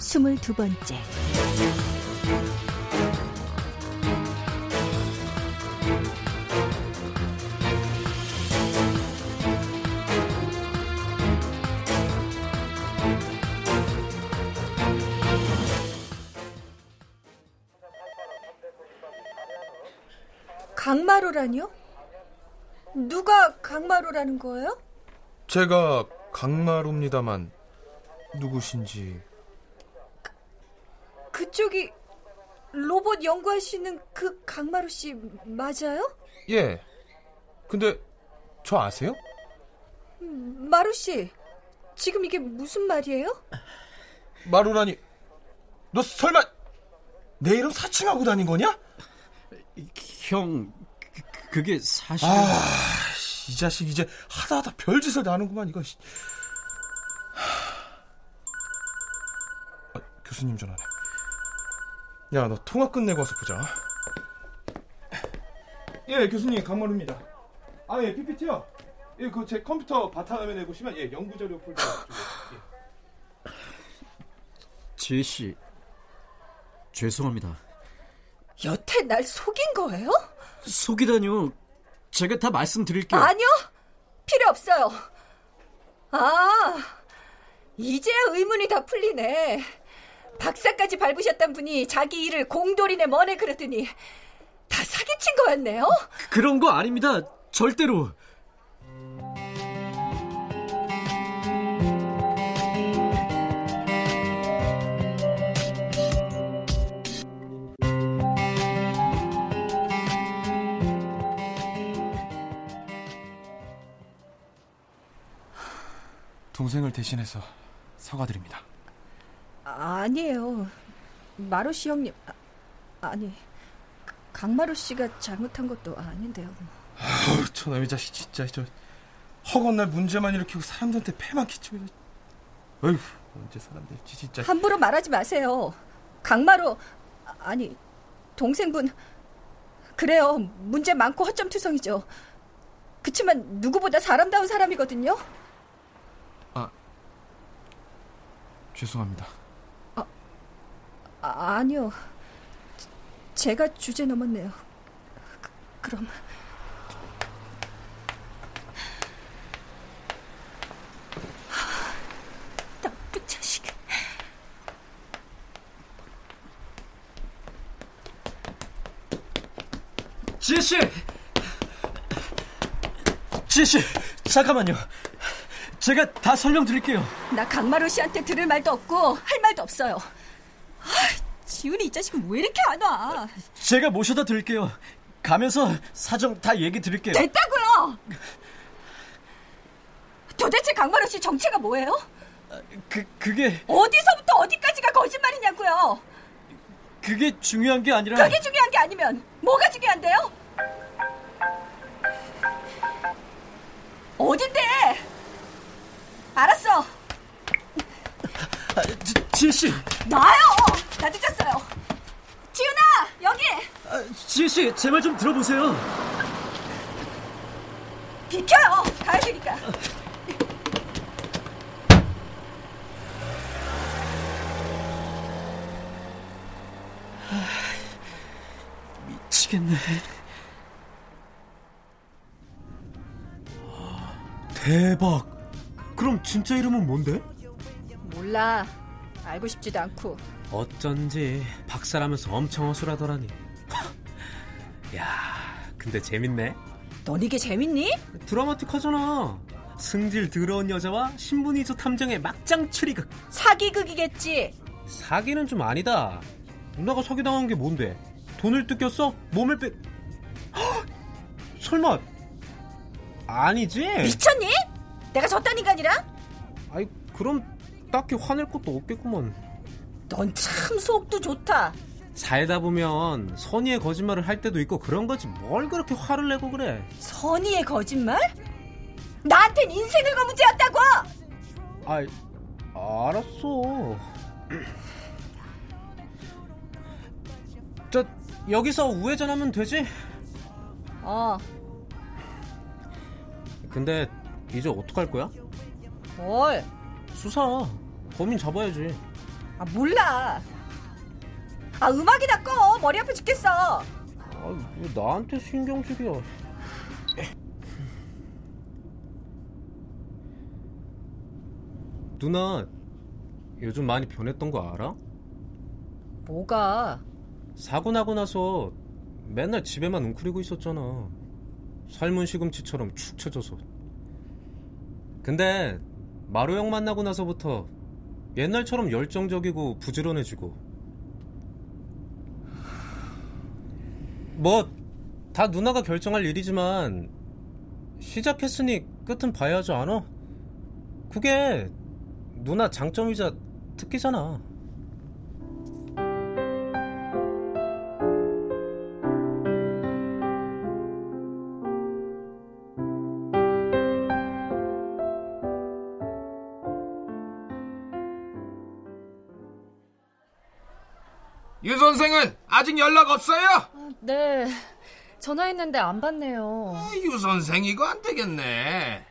스물두 번째 강마루라니요? 누가 강마루라는 거예요? 제가 강마루입니다만 누구신지 그, 그쪽이 로봇 연구하시는 그 강마루 씨 맞아요? 예. 근데 저 아세요? 마루 씨, 지금 이게 무슨 말이에요? 마루라니, 너 설마 내 이름 사칭하고 다닌 거냐? 형, 그, 게 사실. 아, 이 자식 이제 하다 하다 별짓을 다 하는구만 이거. 아, 교수님 전화네. 야, 너 통화 끝내고 와서 보자. 예, 교수님 강마루입니다. 아, 예, PPT요. 예, 그 제 컴퓨터 바탕화면에 보시면 예, 연구 자료 폴더 예. 지혜 씨, 죄송합니다. 여태 날 속인 거예요? 속이다뇨. 제가 다 말씀드릴게요. 아니요. 필요 없어요. 아, 이제야 의문이 다 풀리네. 박사까지 밟으셨던 분이 자기 일을 공돌이네 뭐네 그러더니 다 사기친 거였네요? 그런 거 아닙니다. 절대로. 동생을 대신해서 사과드립니다. 아니에요. 마루 씨 형님, 아, 니 강마루 씨가 잘못한 것도 아닌데요. 아우, 저놈의 자식 진짜 저 허건 날 문제만 일으키고 사람들한테 패만 끼치고 어휴 언제 사람들 진짜 함부로 말하지 마세요. 강마루 아니 동생분 그래요 문제 많고 허점투성이죠. 그치만 누구보다 사람다운 사람이거든요. 아 죄송합니다. 아, 아 아니요. 제가 주제 넘었네요. 그, 그럼. 나쁜 자식. 지혜 씨, 지혜 씨, 잠깐만요. 제가 다 설명드릴게요. 나 강마루 씨한테 들을 말도 없고 할 말도 없어요. 아, 지훈이 이 자식은 왜 이렇게 안 와? 제가 모셔다 드릴게요. 가면서 사정 다 얘기 드릴게요. 됐다고요. 도대체 강마루 씨 정체가 뭐예요? 그 그게 어디서부터 어디까지가 거짓말이냐고요. 그게 중요한 게 아니라 그게 중요한 게 아니면 뭐가 중요한데요? 어딘데? 알았어. 아, 지, 지혜 씨. 나요. 나 늦었어요. 지훈아 여기. 아, 지혜 씨, 제 말 좀 들어보세요. 비켜요. 가야 되니까. 미치겠네. 대박. 그럼 진짜 이름은 뭔데? 몰라. 알고 싶지도 않고. 어쩐지 박사라면서 엄청 허술하더라니. 야, 근데 재밌네. 넌 이게 재밌니? 드라마틱하잖아. 승질 더러운 여자와 신분이조 탐정의 막장 추리극. 사기극이겠지. 사기는 좀 아니다. 누나가 사기당한 게 뭔데? 돈을 뜯겼어? 몸을 빼... 헉! 설마 아니지? 미쳤니? 내가 저딴 인간이라? 아이 그럼 딱히 화낼 것도 없겠구먼. 넌 참 속도 좋다. 살다 보면 선의의 거짓말을 할 때도 있고 그런 거지 뭘 그렇게 화를 내고 그래. 선의의 거짓말? 나한텐 인생을 거 문제였다고! 아, 알았어. 저 여기서 우회전하면 되지? 어, 근데 이제 어떡할 거야? 뭘? 수사. 범인 잡아야지. 아, 몰라. 아, 음악이나 꺼. 머리 아파 죽겠어. 아, 왜 나한테 신경질이야. 누나, 요즘 많이 변했던 거 알아? 뭐가? 사고 나고 나서 맨날 집에만 웅크리고 있었잖아. 삶은 시금치처럼 축 처져서. 근데 마루 형 만나고 나서부터 옛날처럼 열정적이고 부지런해지고. 뭐, 다 누나가 결정할 일이지만, 시작했으니 끝은 봐야지 않아? 그게 누나 장점이자 특기잖아. 선생은 아직 연락 없어요? 네. 전화했는데 안 받네요. 아, 유 선생 이거 안 되겠네.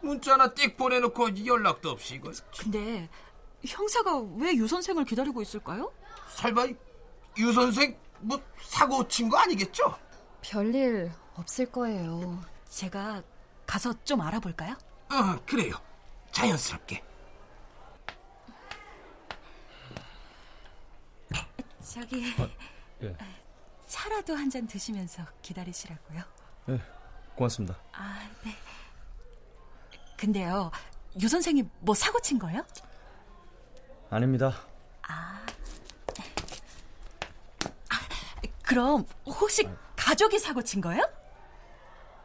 문자나 띡 보내놓고 연락도 없이 이거. 근데 형사가 왜 유 선생을 기다리고 있을까요? 설마 유 선생 뭐 사고 친 거 아니겠죠? 별일 없을 거예요. 제가 가서 좀 알아볼까요? 어 그래요. 자연스럽게. 저기 예. 차라도 한 잔 드시면서 기다리시라고요. 네, 고맙습니다. 아, 네. 근데요, 유 선생이 뭐 사고 친 거예요? 아닙니다. 그럼 혹시 가족이 사고 친 거예요?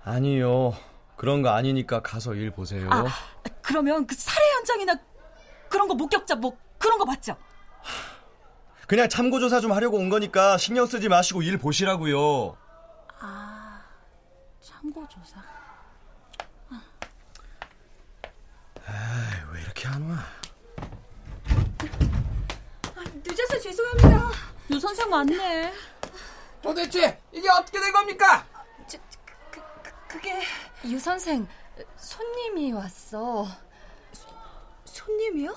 아니요. 그런 거 아니니까 가서 일 보세요. 아, 그러면 그 살해 현장이나 그런 거 목격자 뭐 그런 거 맞죠? 그냥 참고조사 좀 하려고 온 거니까 신경 쓰지 마시고 일 보시라고요. 참고조사. 왜 이렇게 안 와? 늦어서 죄송합니다. 유 선생 왔네. 도대체 이게 어떻게 된 겁니까? 저, 그, 그, 그게 유 선생, 손님이 왔어. 손님이요?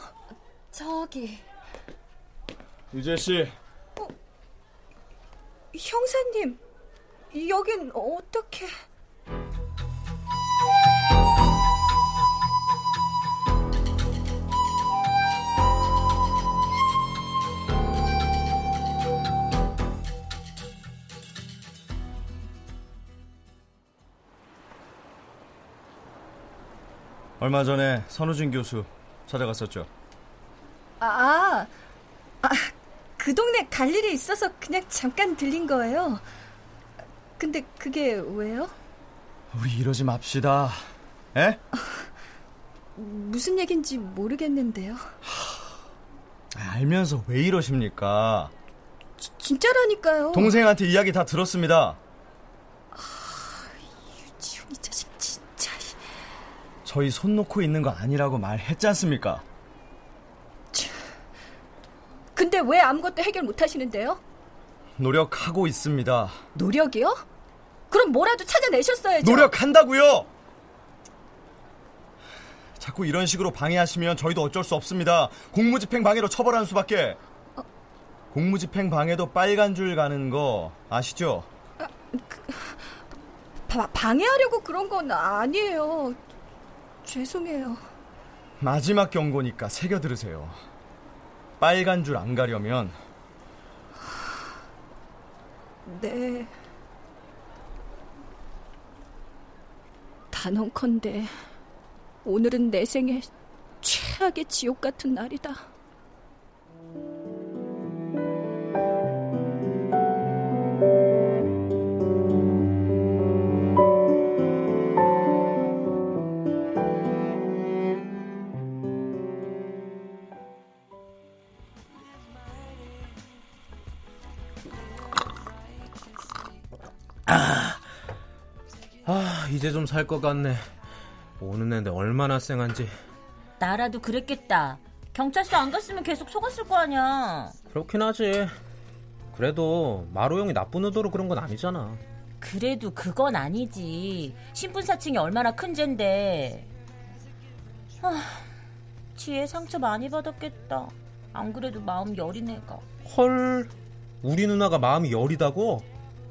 저기. 유재 씨, 형사님, 여긴 어떻게... 얼마 전에 선우진 교수 찾아갔었죠. 아, 아, 그 동네 갈 일이 있어서 그냥 잠깐 들린 거예요. 근데 그게 왜요? 우리 이러지 맙시다. 에? 무슨 얘긴지 모르겠는데요. 알면서 왜 이러십니까? 지- 진짜라니까요. 동생한테 이야기 다 들었습니다. 지훈 이 자식 진짜. 저희 손 놓고 있는 거 아니라고 말했지 않습니까? 근데 왜 아무것도 해결 못 하시는데요? 노력하고 있습니다. 노력이요? 그럼 뭐라도 찾아내셨어야죠. 노력한다고요. 자꾸 이런 식으로 방해하시면 저희도 어쩔 수 없습니다. 공무집행 방해로 처벌하는 수밖에. 공무집행 방해도 빨간 줄 가는 거 아시죠? 바- 방해하려고 그런 건 아니에요. 죄송해요. 마지막 경고니까 새겨 들으세요. 빨간 줄 안 가려면 네. 단언컨대 오늘은 내 생애 최악의 지옥 같은 날이다. 이제 좀 살 것 같네. 오는 애인데 얼마나 쌩한지. 나라도 그랬겠다. 경찰서 안 갔으면 계속 속았을 거 아니야. 그렇긴 하지. 그래도 마루 형이 나쁜 의도로 그런 건 아니잖아. 그래도 그건 아니지. 신분사층이 얼마나 큰 죄인데. 아, 지혜 상처 많이 받았겠다. 안 그래도 마음 여린 애가. 헐, 우리 누나가 마음이 여리다고?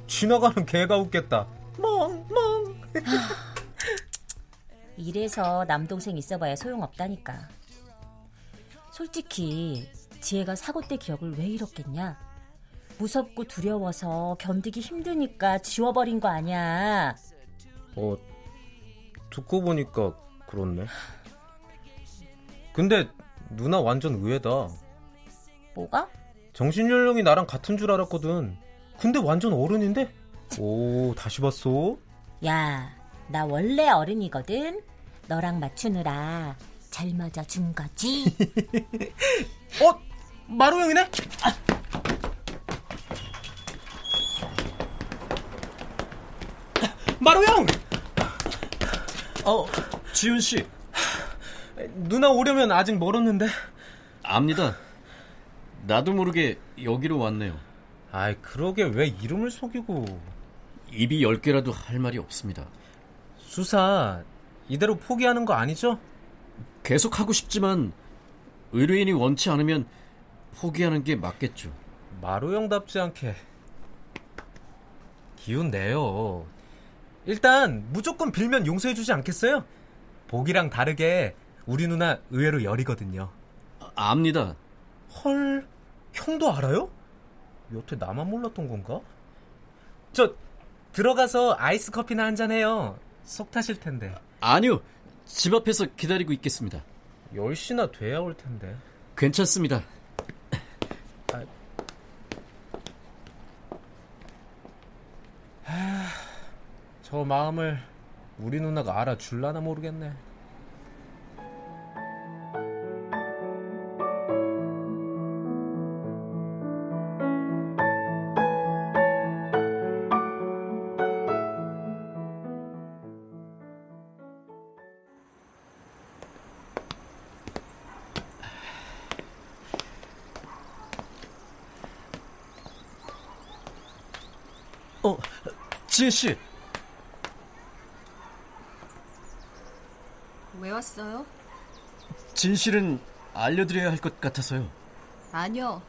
지나가는 개가 웃겠다. 멍, 멍. 이래서 남동생 있어봐야 소용없다니까. 솔직히 지혜가 사고 때 기억을 왜 잃었겠냐? 무섭고 두려워서 견디기 힘드니까 지워버린 거 아니야. 어, 듣고 보니까 그렇네. 근데 누나 완전 의외다. 뭐가? 정신연령이 나랑 같은 줄 알았거든. 근데 완전 어른인데? 오, 다시 봤어? 야, 나 원래 어른이거든. 너랑 맞추느라 잘 맞아준 거지. 어? 마루 형이네? 아. 마루 형! 어, 지훈 씨. 누나 오려면 아직 멀었는데. 압니다. 나도 모르게 여기로 왔네요. 아이, 그러게 왜 이름을 속이고. 입이 열 개라도 할 말이 없습니다. 수사, 이대로 포기하는 거 아니죠? 계속 하고 싶지만, 의뢰인이 원치 않으면 포기하는 게 맞겠죠. 마루 형답지 않게. 기운 내요. 일단 무조건 빌면 용서해주지 않겠어요? 보기랑 다르게 우리 누나 의외로 열이거든요. 아, 압니다. 헐, 형도 알아요? 여태 나만 몰랐던 건가? 저 들어가서 아이스 커피나 한 잔 해요. 속 타실 텐데. 아니요. 집 앞에서 기다리고 있겠습니다. 10시나 돼야 올 텐데. 괜찮습니다. 아, 하, 저 마음을 우리 누나가 알아줄라나 모르겠네. 지혜 씨. 왜 왔어요? 진실은 알려드려야 할 것 같아서요. 아니요.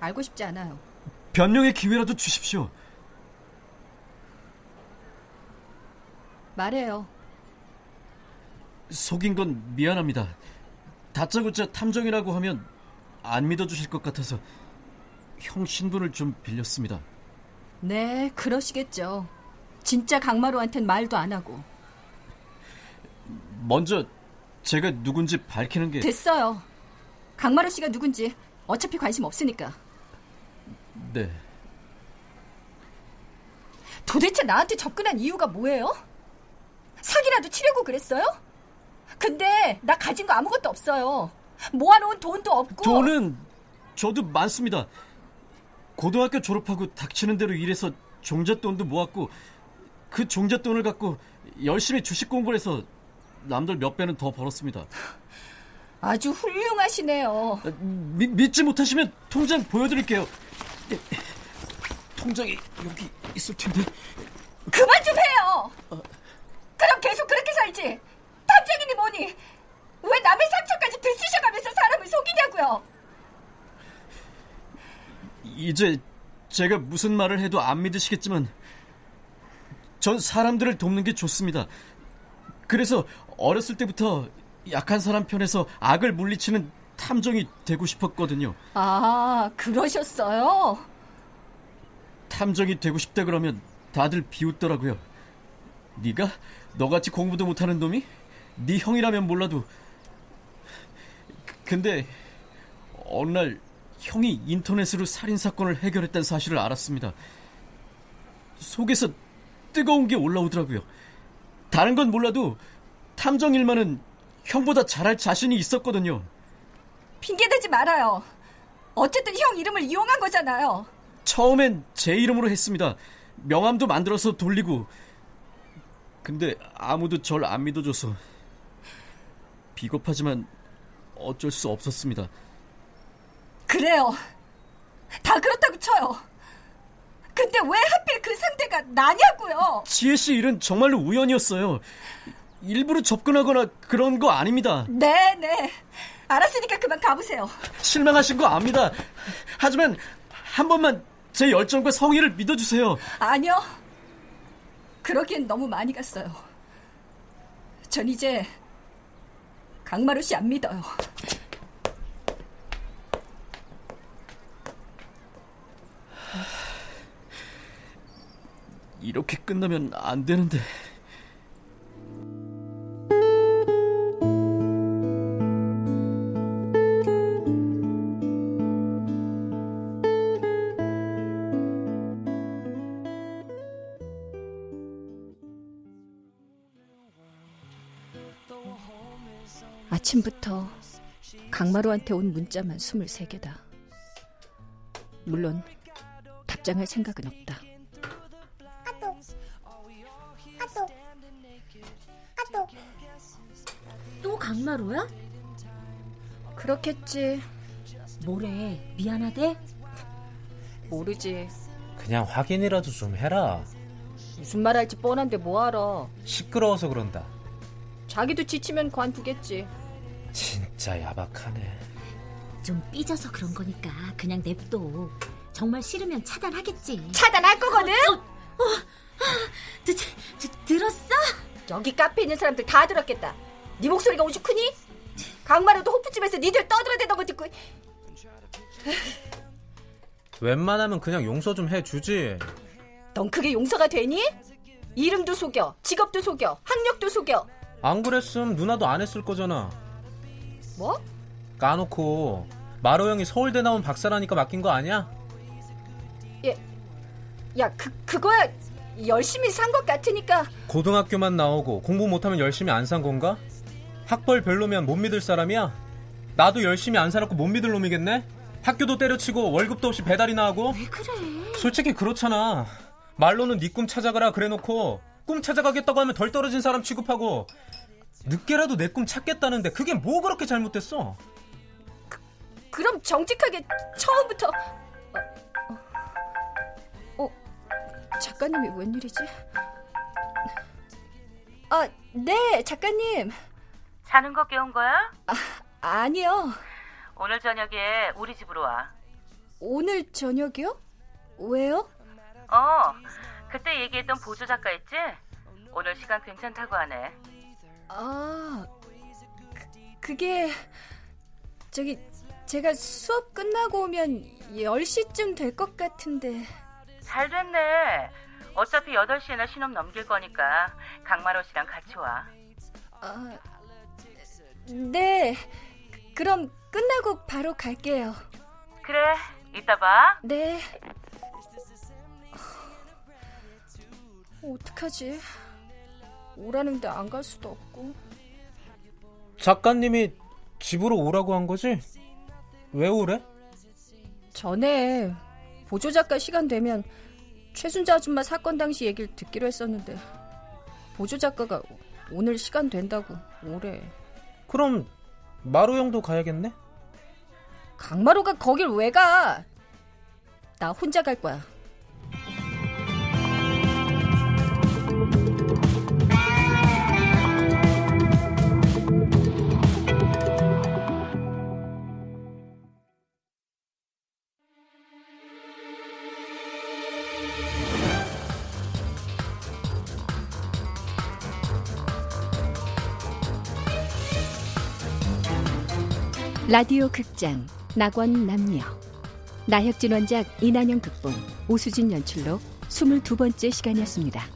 알고 싶지 않아요. 변명의 기회라도 주십시오. 말해요. 속인 건 미안합니다. 다짜고짜 탐정이라고 하면 안 믿어주실 것 같아서 형 신분을 좀 빌렸습니다. 네, 그러시겠죠. 진짜 강마루한텐 말도 안 하고. 먼저 제가 누군지 밝히는 게 됐어요. 강마루 씨가 누군지 어차피 관심 없으니까. 네. 도대체 나한테 접근한 이유가 뭐예요? 사기라도 치려고 그랬어요? 근데 나 가진 거 아무것도 없어요. 모아놓은 돈도 없고. 돈은 저도 많습니다. 고등학교 졸업하고 닥치는 대로 일해서 종잣돈도 모았고 그 종잣돈을 갖고 열심히 주식 공부를 해서 남들 몇 배는 더 벌었습니다. 아주 훌륭하시네요. 미, 믿지 못하시면 통장 보여드릴게요. 네, 통장이 여기 있을 텐데. 그만 좀 해요. 그럼 계속 그렇게 살지. 탐정이니 뭐니. 왜 남의 상처까지 들쑤셔가면서 사람을 속이냐고요. 이제 제가 무슨 말을 해도 안 믿으시겠지만 전 사람들을 돕는 게 좋습니다. 그래서 어렸을 때부터 약한 사람 편에서 악을 물리치는 탐정이 되고 싶었거든요. 아, 그러셨어요? 탐정이 되고 싶다 그러면 다들 비웃더라고요. 네가 너같이 공부도 못하는 놈이 네 형이라면 몰라도 근데 어느 날 형이 인터넷으로 살인 사건을 해결했다는 사실을 알았습니다. 속에서 뜨거운 게 올라오더라고요. 다른 건 몰라도 탐정 일만은 형보다 잘할 자신이 있었거든요. 핑계대지 말아요. 어쨌든 형 이름을 이용한 거잖아요. 처음엔 제 이름으로 했습니다. 명함도 만들어서 돌리고. 근데 아무도 절 안 믿어줘서 비겁하지만 어쩔 수 없었습니다. 그래요. 다 그렇다고 쳐요. 근데 왜 하필 그 상대가 나냐고요? 지혜 씨 일은 정말로 우연이었어요. 일부러 접근하거나 그런 거 아닙니다. 네, 네. 알았으니까 그만 가보세요. 실망하신 거 압니다. 하지만 한 번만 제 열정과 성의를 믿어주세요. 아니요. 그러기엔 너무 많이 갔어요. 전 이제 강마루 씨 안 믿어요. 이렇게 끝나면 안 되는데. 아침부터 강마루한테 온 문자만 23개다. 물론 답장할 생각은 없다. 또 강마루야? 그렇겠지. 뭐래? 미안하대? 모르지. 그냥 확인이라도 좀 해라. 무슨 말 할지 뻔한데 뭐하러. 시끄러워서 그런다. 자기도 지치면 관두겠지. 진짜 야박하네. 좀 삐져서 그런 거니까 그냥 냅둬. 정말 싫으면 차단하겠지. 차단할 거거든? 어, 어, 아, 드, 드, 들었어? 여기 카페 있는 사람들 다 들었겠다. 네 목소리가 오죽 크니? 강마루도 호프집에서 니들 떠들어대던 거 듣고 웬만하면 그냥 용서 좀 해주지. 넌 그게 용서가 되니? 이름도 속여, 직업도 속여, 학력도 속여. 안 그랬음 누나도 안 했을 거잖아. 뭐? 까놓고 마로 형이 서울대 나온 박사라니까 맡긴 거 아니야? 예, 야, 그 그거야 열심히 산 것 같으니까. 고등학교만 나오고 공부 못하면 열심히 안 산 건가? 학벌 별로면 못 믿을 사람이야? 나도 열심히 안 살았고 못 믿을 놈이겠네? 학교도 때려치고 월급도 없이 배달이나 하고? 왜 그래? 솔직히 그렇잖아. 말로는 네 꿈 찾아가라 그래놓고 꿈 찾아가겠다고 하면 덜 떨어진 사람 취급하고 늦게라도 내 꿈 찾겠다는데 그게 뭐 그렇게 잘못됐어? 그럼 정직하게 처음부터 어, 어, 어, 작가님이 웬일이지? 아, 네, 작가님. 자는 거 깨운 거야? 아, 아니요. 오늘 저녁에 우리 집으로 와. 오늘 저녁이요? 왜요? 어, 그때 얘기했던 보조 작가 있지? 오늘 시간 괜찮다고 하네. 아, 그, 그게 저기 제가 수업 끝나고 오면 10시쯤 될 것 같은데. 잘 됐네. 어차피 8시에나 신업 넘길 거니까 강마로 씨랑 같이 와. 아, 네. 그럼 끝나고 바로 갈게요. 그래, 이따 봐. 네. 어떡하지? 오라는데 안 갈 수도 없고. 작가님이 집으로 오라고 한 거지? 왜 오래? 전에 보조 작가 시간 되면 최순자 아줌마 사건 당시 얘기를 듣기로 했었는데 보조 작가가 오늘 시간 된다고 오래. 그럼 마루 형도 가야겠네? 강마루가 거길 왜 가? 나 혼자 갈 거야. 라디오 극장 낙원 남녀 나혁진 원작 이난영 극본 오수진 연출로 22번째 시간이었습니다.